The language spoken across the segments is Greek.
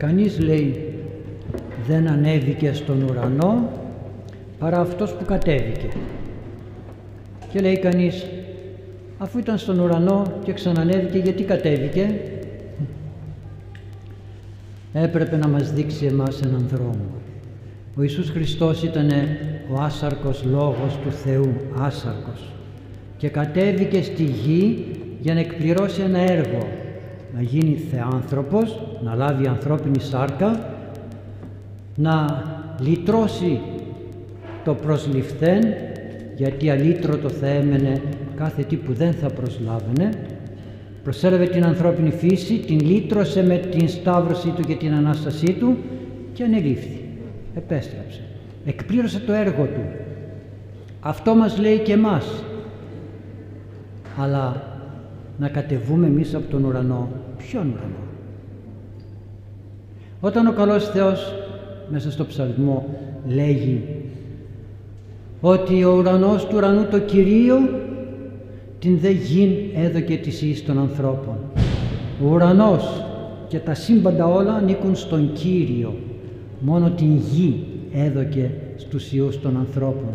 Κανείς λέει δεν ανέβηκε στον ουρανό παρά αυτός που κατέβηκε. Και λέει κανείς αφού ήταν στον ουρανό και ξανανέβηκε γιατί κατέβηκε; Έπρεπε να μας δείξει εμάς έναν δρόμο. Ο Ιησούς Χριστός ήταν ο άσαρκος λόγος του Θεού, άσαρκος και κατέβηκε στη γη για να εκπληρώσει ένα έργο να γίνει θεάνθρωπος, να λάβει ανθρώπινη σάρκα να λυτρώσει το προσληφθέν γιατί αλύτρωτο θα έμενε κάθε τι που δεν θα προσλάβαινε προσέλαβε την ανθρώπινη φύση, την λύτρωσε με την σταύρωσή του και την Ανάστασή του και ανελήφθη, επέστρεψε, εκπλήρωσε το έργο του. Αυτό μας λέει και εμάς. Αλλά να κατεβούμε εμείς από τον ουρανό. Ποιον ουρανό; Όταν ο καλός Θεός μέσα στο ψαλμό λέγει ότι ο ουρανός του ουρανού το Κυρίο την δε γην έδωκε της εις των ανθρώπων. Ο ουρανός και τα σύμπαντα όλα ανήκουν στον Κύριο. Μόνο την γη έδωκε στους ιούς των ανθρώπων.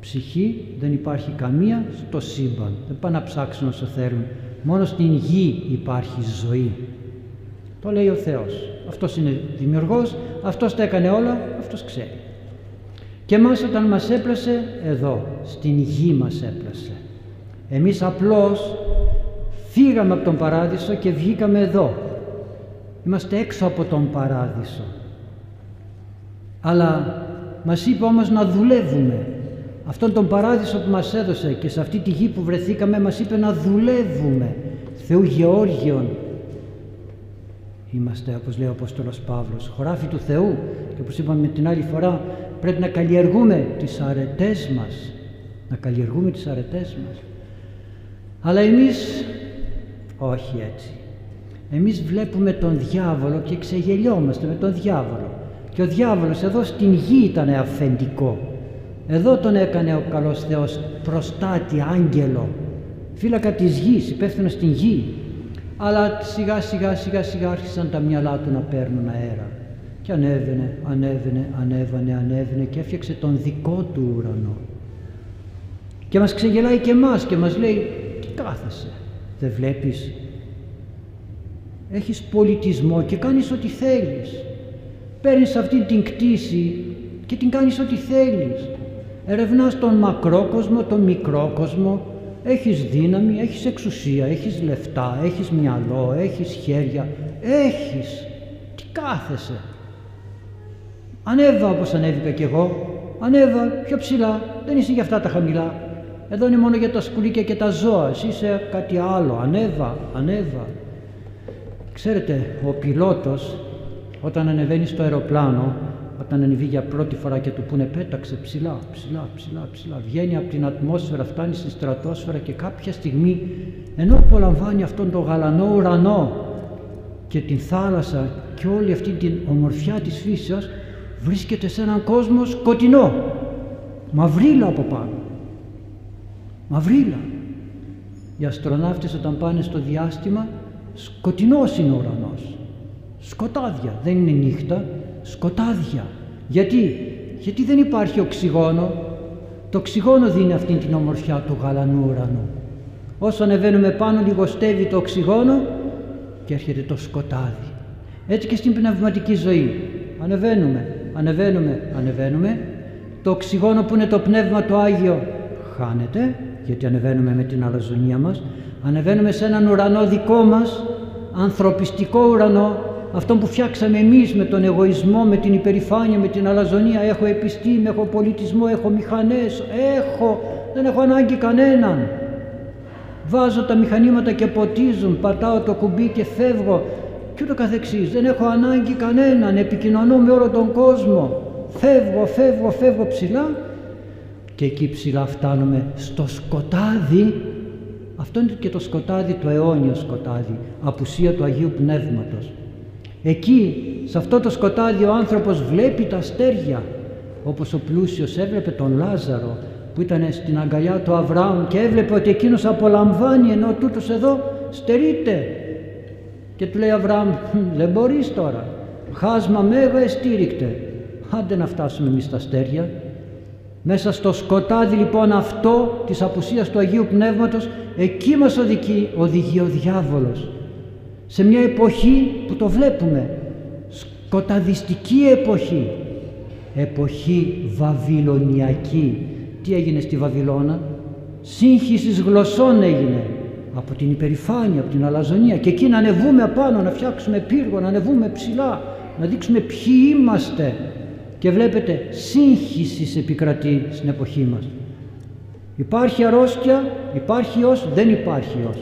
Ψυχή δεν υπάρχει καμία στο σύμπαν. Δεν πάνε να ψάξουν όσο θέλουν. Μόνος στην γη υπάρχει ζωή. Το λέει ο Θεός. Αυτός είναι δημιουργός, Αυτός τα έκανε όλα, Αυτός ξέρει. Και εμάς όταν μας έπλασε, εδώ, στην γη μας έπλασε. Εμείς απλώς φύγαμε από τον Παράδεισο και βγήκαμε εδώ. Είμαστε έξω από τον Παράδεισο. Αλλά μας είπε όμως να δουλεύουμε. Αυτόν τον Παράδεισο που μας έδωσε και σε αυτή τη γη που βρεθήκαμε μας είπε να δουλεύουμε. Θεού Γεώργιον. Είμαστε, όπως λέει ο Απόστολος Παύλος, χωράφι του Θεού. Και όπως είπαμε την άλλη φορά, πρέπει να καλλιεργούμε τις αρετές μας. Να καλλιεργούμε τις αρετές μας. Αλλά εμείς όχι έτσι. Εμείς βλέπουμε τον διάβολο και ξεγελιόμαστε με τον διάβολο. Και ο διάβολος εδώ στην γη ήταν αφεντικό. Εδώ τον έκανε ο καλός Θεός προστάτη, άγγελο, φύλακα της γης, υπεύθυνος στην γη. Αλλά σιγά σιγά σιγά σιγά άρχισαν τα μυαλά του να παίρνουν αέρα. Και ανέβαινε, ανέβαινε, ανέβαινε, ανέβαινε και έφτιαξε τον δικό του ουρανό. Και μας ξεγελάει και εμάς και μας λέει κάθεσαι. Δεν βλέπεις; Έχεις πολιτισμό και κάνεις ό,τι θέλεις. Παίρνεις αυτή την κτήση και την κάνεις ό,τι θέλεις. Ερευνάς τον μακρό κόσμο, τον μικρό κόσμο. Έχεις δύναμη, έχεις εξουσία, έχεις λεφτά, έχεις μυαλό, έχεις χέρια. Έχεις. Τι κάθεσαι. Ανέβα όπως ανέβηκα κι εγώ. Ανέβα πιο ψηλά. Δεν είσαι για αυτά τα χαμηλά. Εδώ είναι μόνο για τα σκουλίκια και τα ζώα. Εσύ είσαι κάτι άλλο. Ανέβα, ανέβα. Ξέρετε, ο πιλότος όταν ανεβαίνει στο αεροπλάνο, όταν ανεβεί για πρώτη φορά και του πούνε πέταξε ψηλά, ψηλά, ψηλά, ψηλά, βγαίνει από την ατμόσφαιρα, φτάνει στη στρατόσφαιρα και κάποια στιγμή ενώ απολαμβάνει αυτόν τον γαλανό ουρανό και την θάλασσα και όλη αυτή την ομορφιά της φύσεως βρίσκεται σε έναν κόσμος σκοτεινό, μαυρίλα από πάνω. Μαυρίλα. Οι αστροναύτες όταν πάνε στο διάστημα σκοτεινός είναι ο ουρανός. Σκοτάδια. Δεν είναι νύχτα. Σκοτάδια. Γιατί; Γιατί δεν υπάρχει οξυγόνο. Το οξυγόνο δίνει αυτή την ομορφιά του γαλανού ουρανού. Όσο ανεβαίνουμε πάνω λιγοστεύει το οξυγόνο και έρχεται το σκοτάδι. Έτσι και στην πνευματική ζωή. Ανεβαίνουμε, ανεβαίνουμε, ανεβαίνουμε. Το οξυγόνο που είναι το πνεύμα το Άγιο χάνεται γιατί ανεβαίνουμε με την αλαζονία μας, ανεβαίνουμε σε έναν ουρανό δικό μας, ανθρωπιστικό ουρανό, αυτό που φτιάξαμε εμείς με τον εγωισμό, με την υπερηφάνεια, με την αλαζονία. Έχω επιστήμη, έχω πολιτισμό, έχω μηχανές, έχω, δεν έχω ανάγκη κανέναν. Βάζω τα μηχανήματα και ποτίζουν, πατάω το κουμπί και φεύγω και ούτω καθεξής. Δεν έχω ανάγκη κανέναν, επικοινωνώ με όλο τον κόσμο. Φεύγω, φεύγω, φεύγω ψηλά και εκεί ψηλά φτάνουμε στο σκοτάδι αυτό είναι και το σκοτάδι το αιώνιο σκοτάδι απουσία του Αγίου Πνεύματος εκεί σε αυτό το σκοτάδι ο άνθρωπος βλέπει τα αστέρια όπως ο πλούσιος έβλεπε τον Λάζαρο που ήταν στην αγκαλιά του Αβραάμ και έβλεπε ότι εκείνος απολαμβάνει ενώ τούτος εδώ στερείται και του λέει Αβραάμ δεν μπορείς τώρα Χάσμα μέγα εστήρικτε. Άντε να φτάσουμε εμείς στα αστέρια. Μέσα στο σκοτάδι λοιπόν αυτό της απουσίας του Αγίου Πνεύματος εκεί μας οδηγεί, οδηγεί ο διάβολος. Σε μια εποχή που το βλέπουμε, σκοταδιστική εποχή, εποχή βαβυλωνιακή. Τι έγινε στη Βαβυλώνα, σύγχυσης γλωσσών έγινε από την υπερηφάνεια, από την αλαζονία και εκεί να ανεβούμε απάνω, να φτιάξουμε πύργο, να ανεβούμε ψηλά, να δείξουμε ποιοι είμαστε και βλέπετε σύγχυσης επικρατεί στην εποχή μας. Υπάρχει αρρώστια, υπάρχει ιός, δεν υπάρχει ιός.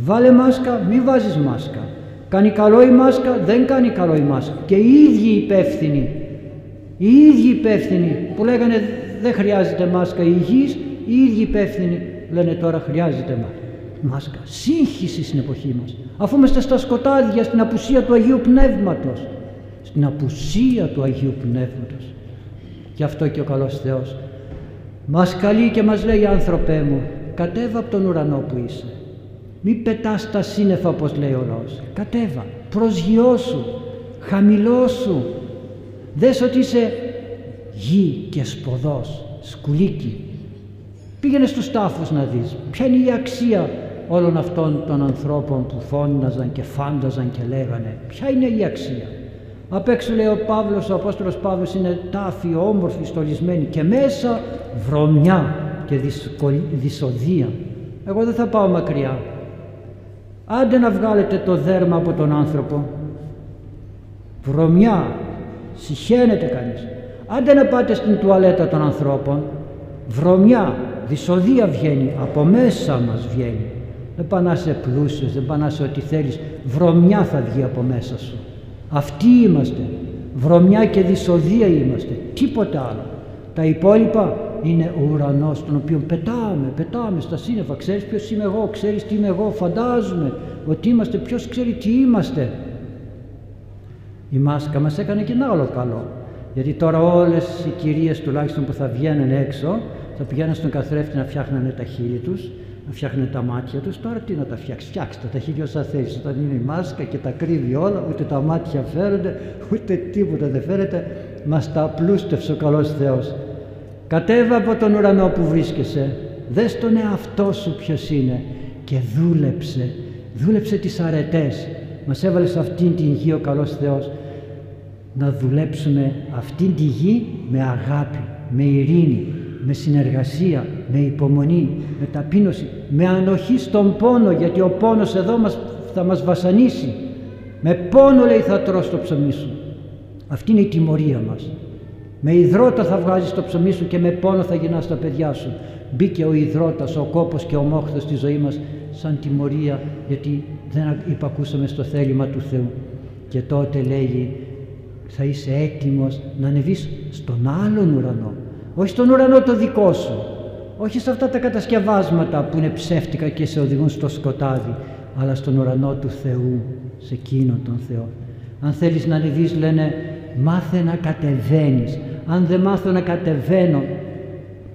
Βάλε μάσκα, μη βάζεις μάσκα. Κάνει καλό η μάσκα, δεν κάνει καλό η μάσκα. Και οι ίδιοι υπεύθυνοι, οι ίδιοι υπεύθυνοι που λέγανε δεν χρειάζεται μάσκα υγιής, οι ίδιοι υπεύθυνοι λένε τώρα χρειάζεται μάσκα. Σύγχυση στην εποχή μας. Αφού είμαστε στα σκοτάδια, στην απουσία του Αγίου Πνεύματος. Στην απουσία του Αγίου Πνεύματος. Γι' αυτό και ο καλός Θεός μας καλεί και μας λέει άνθρωπέ μου κατέβα από τον ουρανό που είσαι. Μη πετάς τα σύννεφα όπως λέει ο λαός. Κατέβα, προσγειώσου, χαμηλώσου. Δες ότι είσαι γη και σποδός, σκουλίκι. Πήγαινε στους τάφους να δεις ποια είναι η αξία όλων αυτών των ανθρώπων που φώναζαν και φάνταζαν και λέγανε. Ποια είναι η αξία. Απ' έξω λέει ο Παύλος, ο Απόστολος Παύλος είναι τάφοι, όμορφοι, στολισμένοι και μέσα βρωμιά και δυσοδεία. Εγώ δεν θα πάω μακριά. Άντε να βγάλετε το δέρμα από τον άνθρωπο. Βρωμιά, συχαίνεται κανείς. Άντε να πάτε στην τουαλέτα των ανθρώπων. Βρωμιά, δυσοδεία βγαίνει, από μέσα μας βγαίνει. Δεν πά να είσαι πλούσιος, δεν πά να είσαι ό,τι θέλεις. Βρωμιά θα βγει από μέσα σου. Αυτοί είμαστε. Βρωμιά και δυσοδεία είμαστε. Τίποτε άλλο. Τα υπόλοιπα είναι ο ουρανός τον οποίο πετάμε, πετάμε στα σύννεφα. Ξέρεις ποιος είμαι εγώ, ξέρεις τι είμαι εγώ, φαντάζομαι ότι είμαστε, ποιος ξέρει τι είμαστε. Η μάσκα μας έκανε και ένα άλλο καλό. Γιατί τώρα όλες οι κυρίες τουλάχιστον που θα βγαίνουν έξω θα πηγαίνουν στον καθρέφτη να φτιάχνανε τα χείλη τους, να φτιάχνουν τα μάτια τους. Τώρα τι να τα φτιάξεις, φτιάξτε τα χείλη όσα θέλεις. Όταν είναι η μάσκα και τα κρύβει όλα, ούτε τα μάτια φέρονται, ούτε τίποτα δεν φέρεται. Μας τα απλούστευσε ο καλός Θεός. Κατέβα από τον ουρανό που βρίσκεσαι, δες τον εαυτό σου ποιος είναι και δούλεψε, δούλεψε τις αρετές. Μας έβαλες σε αυτήν την γη ο καλός Θεός να δουλέψουμε αυτήν τη γη με αγάπη, με ειρήνη, με συνεργασία, με υπομονή, με ταπείνωση, με ανοχή στον πόνο γιατί ο πόνος εδώ μας, θα μας βασανίσει. Με πόνο λέει θα τρως το ψωμί σου. Αυτή είναι η τιμωρία μας. Με υδρότα θα βγάζεις το ψωμί σου και με πόνο θα γυρνάς τα παιδιά σου. Μπήκε ο υδρότας, ο κόπος και ο μόχθος στη ζωή μας σαν τιμωρία γιατί δεν υπακούσαμε στο θέλημα του Θεού. Και τότε λέγει θα είσαι έτοιμος να ανεβείς στον άλλον ουρανό. Όχι στον ουρανό το δικό σου. Όχι σε αυτά τα κατασκευάσματα που είναι ψεύτικα και σε οδηγούν στο σκοτάδι. Αλλά στον ουρανό του Θεού, σε εκείνον τον Θεό. Αν θέλεις να ανεβείς λένε μάθε να κατεβαίνεις αν δεν μάθω να κατεβαίνω,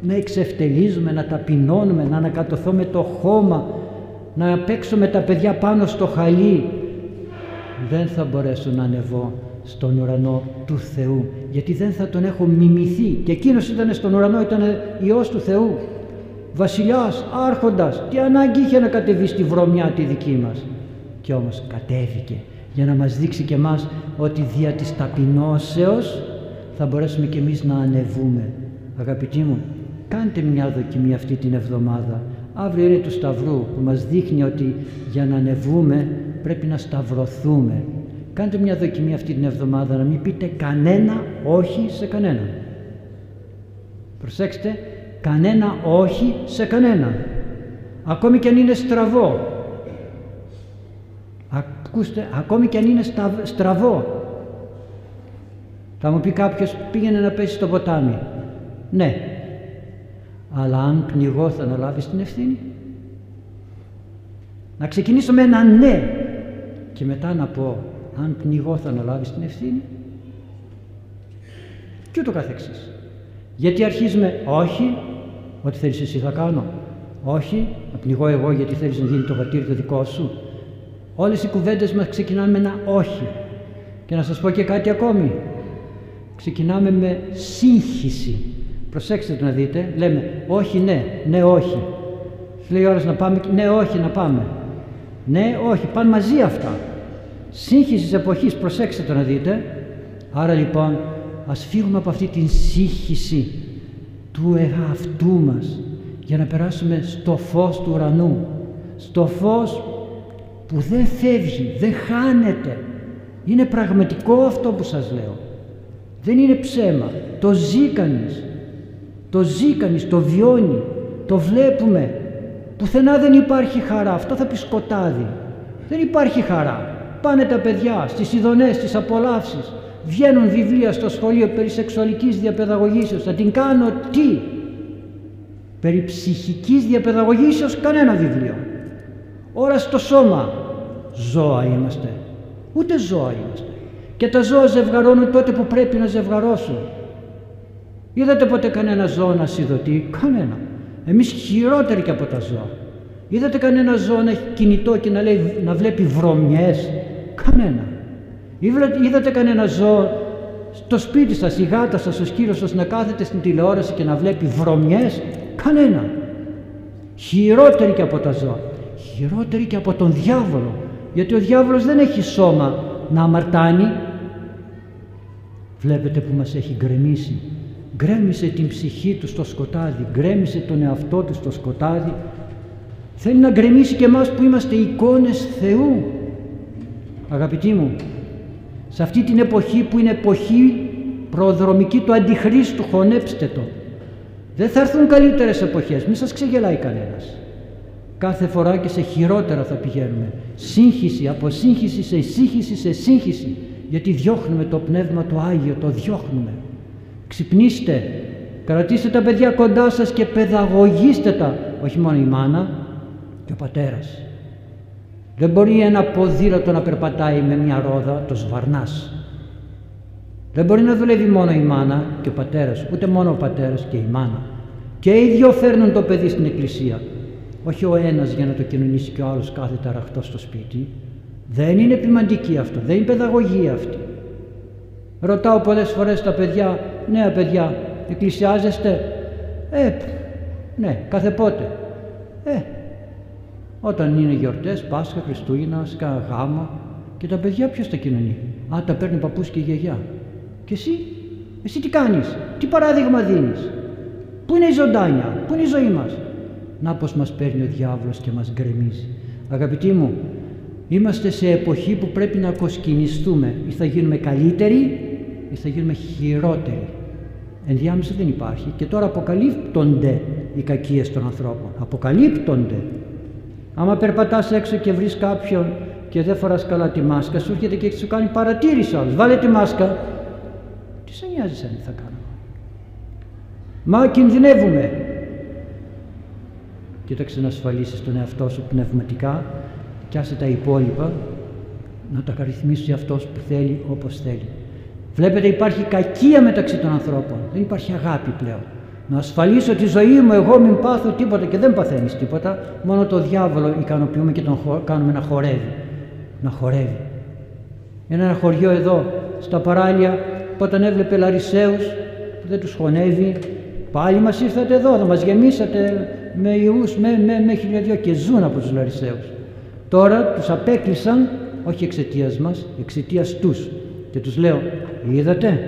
να εξευτελίζουμε, να ταπεινώνουμε, να ανακατωθώ με το χώμα, να παίξω με τα παιδιά πάνω στο χαλί, δεν θα μπορέσω να ανεβώ στον ουρανό του Θεού, γιατί δεν θα τον έχω μιμηθεί. Και εκείνος ήταν στον ουρανό, ήταν Υιός του Θεού, βασιλιάς, άρχοντας, τι ανάγκη είχε να κατεβεί στη βρωμιά τη δική μας. Και όμως κατέβηκε για να μας δείξει και μας ότι δια της ταπεινώσεως θα μπορέσουμε και εμείς να ανεβούμε. Αγαπητοί μου, κάντε μια δοκιμή αυτή την εβδομάδα. Αύριο είναι του Σταυρού που μας δείχνει ότι για να ανεβούμε πρέπει να σταυρωθούμε. Κάντε μια δοκιμή αυτή την εβδομάδα να μην πείτε κανένα όχι σε κανένα. Προσέξτε, κανένα όχι σε κανένα. Ακόμη και αν είναι στραβό. Ακούστε, ακόμη και αν είναι στραβό. Θα μου πει κάποιος πήγαινε να πέσεις στο ποτάμι. Ναι. Αλλά αν πνιγώ θα αναλάβεις την ευθύνη. Να ξεκινήσω με ένα ναι και μετά να πω αν πνιγώ θα αναλάβεις την ευθύνη. Και ούτω καθεξής. Γιατί αρχίζουμε όχι, ό,τι θέλεις εσύ θα κάνω. Όχι, να πνιγώ εγώ γιατί θέλεις να γίνει το βατήρι το δικό σου. Όλες οι κουβέντες μας ξεκινάνε με ένα όχι. Και να σας πω και κάτι ακόμη. Ξεκινάμε με σύγχυση. Προσέξτε το να δείτε. Λέμε όχι, ναι, ναι, όχι. Λέει ώρας να πάμε, ναι, όχι, να πάμε. Ναι, όχι, πάνε μαζί αυτά. Σύγχυσης της εποχής, προσέξτε το να δείτε. Άρα λοιπόν, ας φύγουμε από αυτή την σύγχυση του εαυτού μας για να περάσουμε στο φως του ουρανού. Στο φως που δεν φεύγει, δεν χάνεται. Είναι πραγματικό αυτό που σας λέω. Δεν είναι ψέμα. Το ζει κανείς. Το ζει κανείς, το βιώνει. Το βλέπουμε. Πουθενά δεν υπάρχει χαρά. Αυτό θα πει σκοτάδι. Δεν υπάρχει χαρά. Πάνε τα παιδιά στις ειδονές, στις απολαύσεις. Βγαίνουν βιβλία στο σχολείο περί σεξουαλικής διαπαιδαγωγήσεως. Θα την κάνω τι; Περί ψυχικής διαπαιδαγωγήσεως κανένα βιβλίο. Ώρα στο σώμα. Ζώα είμαστε. Ούτε ζώα είμαστε. Και τα ζώα ζευγαρώνουν τότε που πρέπει να ζευγαρώσουν. Είδατε ποτέ κανένα ζώο να συνδοτεί. Κανένα. Εμείς χειρότεροι και από τα ζώα. Είδατε κανένα ζώο να έχει κινητό και να, λέει, να βλέπει βρωμιές; Κανένα. Είδατε κανένα ζώο στο σπίτι σας, η γάτα σας, ο σκύρος σας να κάθεται στην τηλεόραση και να βλέπει βρωμιές; Κανένα. Χειρότεροι και από τα ζώα. Χειρότεροι και από τον διάβολο. Γιατί ο διάβολος δεν έχει σώμα να αμαρτάνει. Βλέπετε που μας έχει γκρεμίσει. Γκρέμισε την ψυχή του στο σκοτάδι, γκρέμισε τον εαυτό του στο σκοτάδι. Θέλει να γκρεμίσει και εμάς που είμαστε εικόνες Θεού. Αγαπητοί μου, σε αυτή την εποχή που είναι εποχή προδρομική του Αντιχρίστου, χωνέψτε το. Δεν θα έρθουν καλύτερες εποχές, μη σας ξεγελάει κανένας. Κάθε φορά και σε χειρότερα θα πηγαίνουμε. Σύγχυση, από σύγχυση σε σύγχυση σε σύγχυση. Γιατί διώχνουμε το Πνεύμα το Άγιο, το διώχνουμε. Ξυπνήστε, κρατήστε τα παιδιά κοντά σας και παιδαγωγήστε τα. Όχι μόνο η μάνα και ο πατέρας. Δεν μπορεί ένα ποδήλατο να περπατάει με μια ρόδα, το σβαρνάς. Δεν μπορεί να δουλεύει μόνο η μάνα και ο πατέρας, ούτε μόνο ο πατέρας και η μάνα. Και οι δυο φέρνουν το παιδί στην εκκλησία. Όχι ο ένας για να το κοινωνήσει και ο άλλος κάθεται αραχτό στο σπίτι. Δεν είναι ποιμαντική αυτό, δεν είναι παιδαγωγία αυτή. Ρωτάω πολλές φορές τα παιδιά, νέα παιδιά, εκκλησιάζεστε; Ε, ναι, κάθε πότε. Ε, όταν είναι γιορτές, Πάσχα, Χριστούγεννα, σκα, γάμα και τα παιδιά ποιος τα κοινωνεί; Α, τα παίρνει παππούς και η γιαγιά. Και εσύ, εσύ τι κάνεις, τι παράδειγμα δίνεις; Πού είναι η ζωντάνια, πού είναι η ζωή μας; Να πως μας παίρνει ο διάβολος και μας γκρεμίζει. Αγαπητοί μου, είμαστε σε εποχή που πρέπει να κοσκινιστούμε. Ή θα γίνουμε καλύτεροι ή θα γίνουμε χειρότεροι. Ενδιάμεσα δεν υπάρχει. Και τώρα αποκαλύπτονται οι κακίες των ανθρώπων. Αποκαλύπτονται. Άμα περπατάς έξω και βρεις κάποιον και δεν φοράς καλά τη μάσκα, σου έρχεται και σου κάνει παρατήρηση άλλος. Βάλε τη μάσκα. Τι σε νοιάζει σαν τι θα κάνω. Μα κινδυνεύουμε. Κοίταξε να ασφαλίσεις τον εαυτό σου πνευματικά και άσε τα υπόλοιπα να τα καρυθμίσει αυτός που θέλει όπως θέλει. Βλέπετε υπάρχει κακία μεταξύ των ανθρώπων. Δεν υπάρχει αγάπη πλέον. Να ασφαλίσω τη ζωή μου, εγώ μην πάθω τίποτα και δεν παθαίνεις τίποτα. Μόνο το διάβολο ικανοποιούμε και τον κάνουμε να χορεύει. Να χορεύει. Είναι ένα χωριό εδώ, στα παράλια, που όταν έβλεπε Λαρισαίους που δεν τους χωνεύει, πάλι μας ήρθατε εδώ, θα μας γεμίσατε με ιούς, με, με, με χιλιαδιο και ζουν από τους Λαρισαίους. Τώρα τους απέκλεισαν, όχι εξαιτίας μας, εξαιτίας τους. Και τους λέω, είδατε,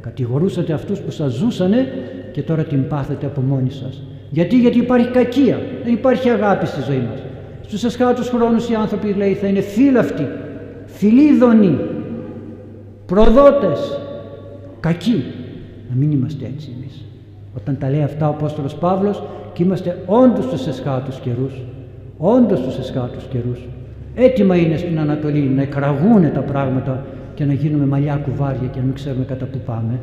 κατηγορούσατε αυτούς που σας ζούσανε και τώρα την πάθετε από μόνοι σας. Γιατί, γιατί υπάρχει κακία, δεν υπάρχει αγάπη στη ζωή μας. Στους εσχάτους χρόνους οι άνθρωποι λέει θα είναι φύλαυτοι, φιλίδωνοι, προδότες, κακοί. Να μην είμαστε έτσι εμείς. Όταν τα λέει αυτά ο Απόστολος Παύλος και είμαστε όντως στους εσχάτους καιρούς, όντως στους εσχάτους καιρούς. Έτοιμα είναι στην Ανατολή να εκραγούν τα πράγματα και να γίνουμε μαλλιά κουβάρια και να μην ξέρουμε κατά που πάμε.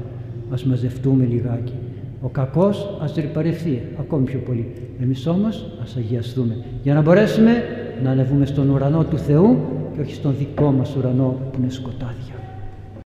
Ας μαζευτούμε λιγάκι. Ο κακός ας ρηπαρευθεί ακόμη πιο πολύ. Εμείς όμως ας αγιαστούμε για να μπορέσουμε να ανεβούμε στον ουρανό του Θεού και όχι στον δικό μας ουρανό που είναι σκοτάδια.